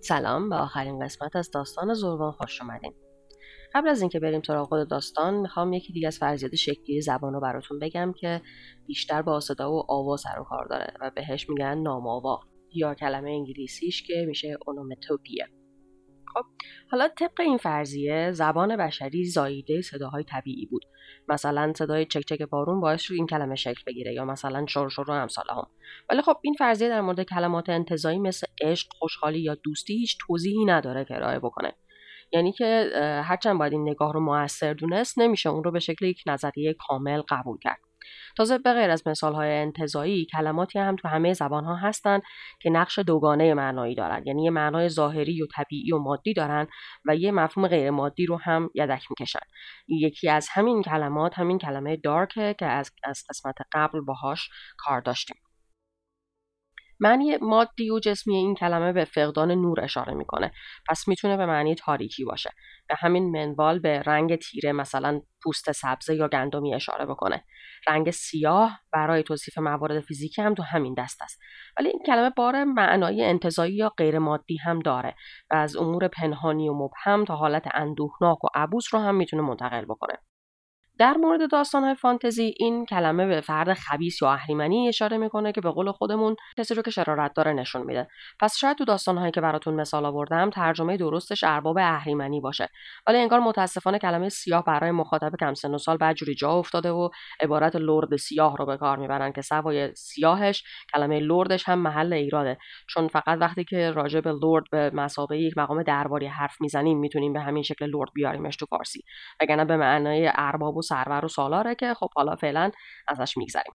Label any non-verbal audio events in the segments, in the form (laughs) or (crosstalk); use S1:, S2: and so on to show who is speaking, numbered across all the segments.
S1: سلام به آخرین قسمت از داستان زربان خوش اومدین. قبل از اینکه بریم سراغ خود داستان می‌خوام یکی دیگه از فرضیات شکلی زبان رو براتون بگم که بیشتر با صدا و آوا سر و کار داره و بهش میگن نامآوا یا کلمه انگلیسیش که میشه اونومتوپیه خب حالا طبق این فرضیه زبان بشری زاییده صداهای طبیعی بود. مثلا صدای چک بارون باعث شد این کلمه شکل بگیره یا مثلا شور شور و ولی خب این فرضیه در مورد کلمات انتظایی مثل عشق خوشحالی یا دوستی هیچ توضیحی نداره که ارائه بکنه. یعنی که هرچند باید این نگاه رو موثر دونست نمیشه اون رو به شکل یک نظریه کامل قبول کرد. تازه به غیر از مثال های انتظایی کلماتی هم تو همه زبان ها هستن که نقش دوگانه معنایی دارن. یعنی یه معنای ظاهری و طبیعی و مادی دارن و یه مفهوم غیر مادی رو هم یدک می‌کشن. یکی از همین کلمات همین کلمه دارکه که از, از قسمت قبل باهاش کار داشتیم. معنی مادی و جسمی این کلمه به فقدان نور اشاره می‌کنه. پس می‌تونه به معنی تاریکی باشه. به همین منوال به رنگ تیره مثلا پوست سبزه یا گندمی اشاره بکنه. رنگ سیاه برای توصیف موارد فیزیکی هم تو همین دست است. ولی این کلمه بار معنایی انتظایی یا غیر مادی هم داره و از امور پنهانی و مبهم تا حالت اندوهناک و عبوس رو هم می‌تونه منتقل بکنه. در مورد های فانتزی این کلمه به فرد خبیس یا اهریمنی اشاره می‌کنه که به قول خودمون کسی رو که شرارت داره نشون میده. پس شاید تو داستانهایی که براتون مثال آوردم ترجمه درستش ارباب اهریمنی باشه. ولی انگار متاسفانه کلمه سیاه برای مخاطب کم سن و سال بدجوری جا افتاده و عبارت لرد سیاه رو به کار می‌برن که سوای سیاهش کلمه لردش هم محل ایراده. چون فقط وقتی که راجع به لرد به مسابقه یک مقام درباری حرف می‌زنیم می‌تونیم به همین شکل لرد بیاریمش تو فارسی. وگرنه به معنای ارباب و سرور و سالاره که خب حالا فعلا ازش میگذریم.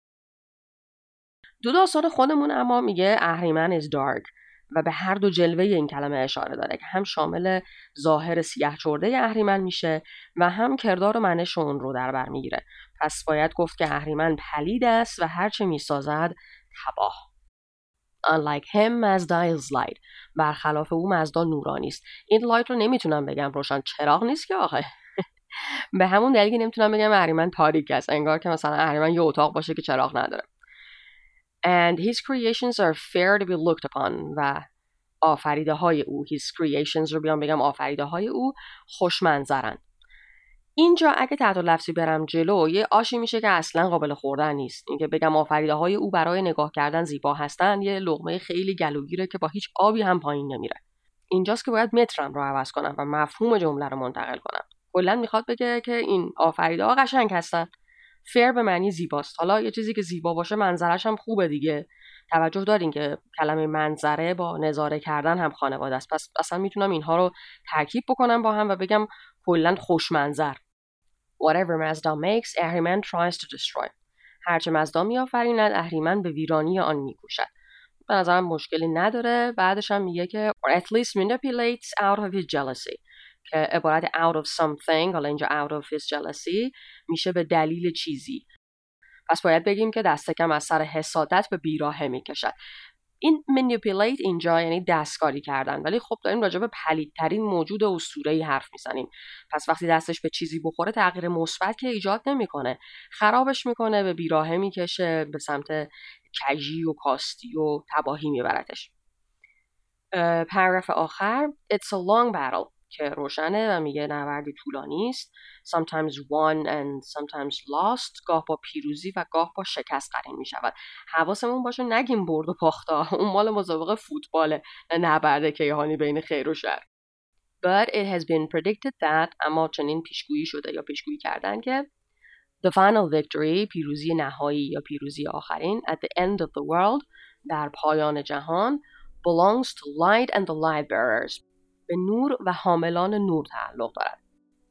S1: دو داستان خودمون اما میگه اهریمن is dark و به هر دو جلوه این کلمه اشاره داره که هم شامل ظاهر سیاه چرده اهریمن میشه و هم کردار و منش اون رو در بر می‌گیره. پس باید گفت که اهریمن پلید است و هرچه می‌سازد تباه. Unlike him Mazda is light. برخلاف او مزدا نورانی است. این لایت رو نمی‌تونم بگم روشن. چراغ نیست که آخه. به همون دلیل نمی‌تونم بگم اهریمن تاریک است انگار که مثلا اهریمن یه اتاق باشه که چراغ نداره. And his creations are fair to be looked upon و آفریده های او his creations رو بیام بگم آفریده های او خوشمنظرن. اینجا اگه تحت لفظی برم جلو یه آشی میشه که اصلا قابل خوردن نیست. اینکه بگم آفریده های او برای نگاه کردن زیبا هستن یه لغمه خیلی گلوگیره که با هیچ آبی هم پایین نمیره. اینجاست که باید مترم رو عوض کنم و مفهوم جمله رو منتقل کنم. کلا می‌خواد بگه که این آفریده ها قشنگ هستن. فر به معنی زیباست. حالا یه چیزی که زیبا باشه منظرش هم خوبه دیگه. توجه دارین که کلمه منظره با نظاره کردن هم خانواده است. پس اصلا می‌تونم اینها رو ترکیب بکنم با هم و بگم کلا خوش منظر whatever Mazda makes اهریمن tries to destroy. هرچه مزدا میآفریند اهریمن به ویرانی آن میکوشد. به نظرم مشکلی نداره. بعدش هم میگه که or at least manipulates out of his jealousy. که عبارت out of something حالا اینجا out of his jealousy میشه به دلیل چیزی. پس باید بگیم که دست کم از سر حسادت به بیراهه می‌کشد. این manipulate اینجا یعنی دستکاری کردن. ولی خب داریم راجع به پلیدترین موجود اسطوره‌ای حرف می‌زنیم. پس وقتی دستش به چیزی بخوره تغییر مثبت که ایجاد نمی‌کنه. خرابش می‌کنه به بیراهه می‌کشه به سمت کجی و کاستی و تباهی میبرتش. پاراگراف آخر It's a long battle. که روشنه و میگه نوردی طولانی است sometimes won and sometimes lost گاه با پیروزی و گاه با شکست قرین می شود حواسمون باشه نگیم برد و پاختا (laughs) اون مال مسابقه فوتباله نه نبرد کیهانی بین خیر و شر. But it has been predicted that اما چنین پیشگویی شده یا پیشگویی کردن که the final victory پیروزی نهایی یا پیروزی آخرین at the end of the world در پایان جهان belongs to light and the light bearers. به نور و حاملان نور تعلق دارد.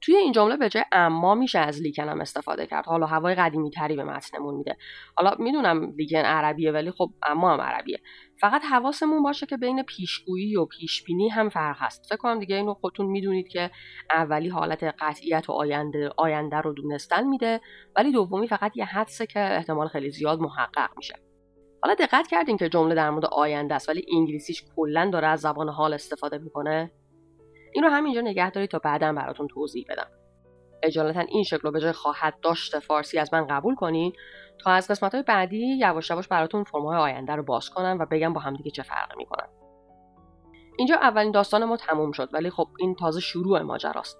S1: توی این جمله به جای اما میشه از لیکن هم استفاده کرد. حالا هوای قدیمی تری به متنمون میده. حالا می‌دونم لیکن عربیه ولی خب اما هم عربیه. فقط حواسمون باشه که بین پیشگویی و پیشبینی هم فرق هست. فکر کنم دیگه اینو خودتون می‌دونید که اولی حالت قطعیت و آینده آینده رو دونستن میده ولی دومی فقط یه حدسه که احتمال خیلی زیاد محقق میشه. حالا دقت کردین که جمله در مورد آینده است ولی انگلیسیش کلا داره از زبان حال استفاده می‌کنه؟ این رو همینجا نگه دارید تا بعدا براتون توضیح بدم. اجالتا این شکل رو به جای خواهد داشت فارسی از من قبول کنین تا از قسمت های بعدی یواش یواش براتون فرمای آینده رو باز کنم و بگم با همدیگه چه فرقی می‌کنن. اینجا اولین داستان ما تموم شد ولی خب این تازه شروع ماجراست.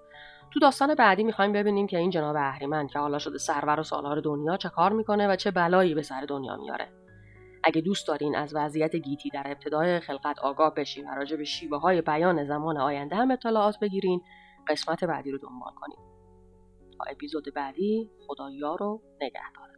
S1: تو داستان بعدی می‌خوایم ببینیم که این جناب اهریمن که حالا شده سرور و سالار دنیا چه کار می‌کنه و چه بلایی به سر دنیا میاره. اگه دوست دارین از وضعیت گیتی در ابتدای خلقت آگاه بشین و راجع به شیوه های بیان زمان آینده هم اطلاعات بگیرین قسمت بعدی رو دنبال کنید تا اپیزود بعدی خدا یار و نگهدار.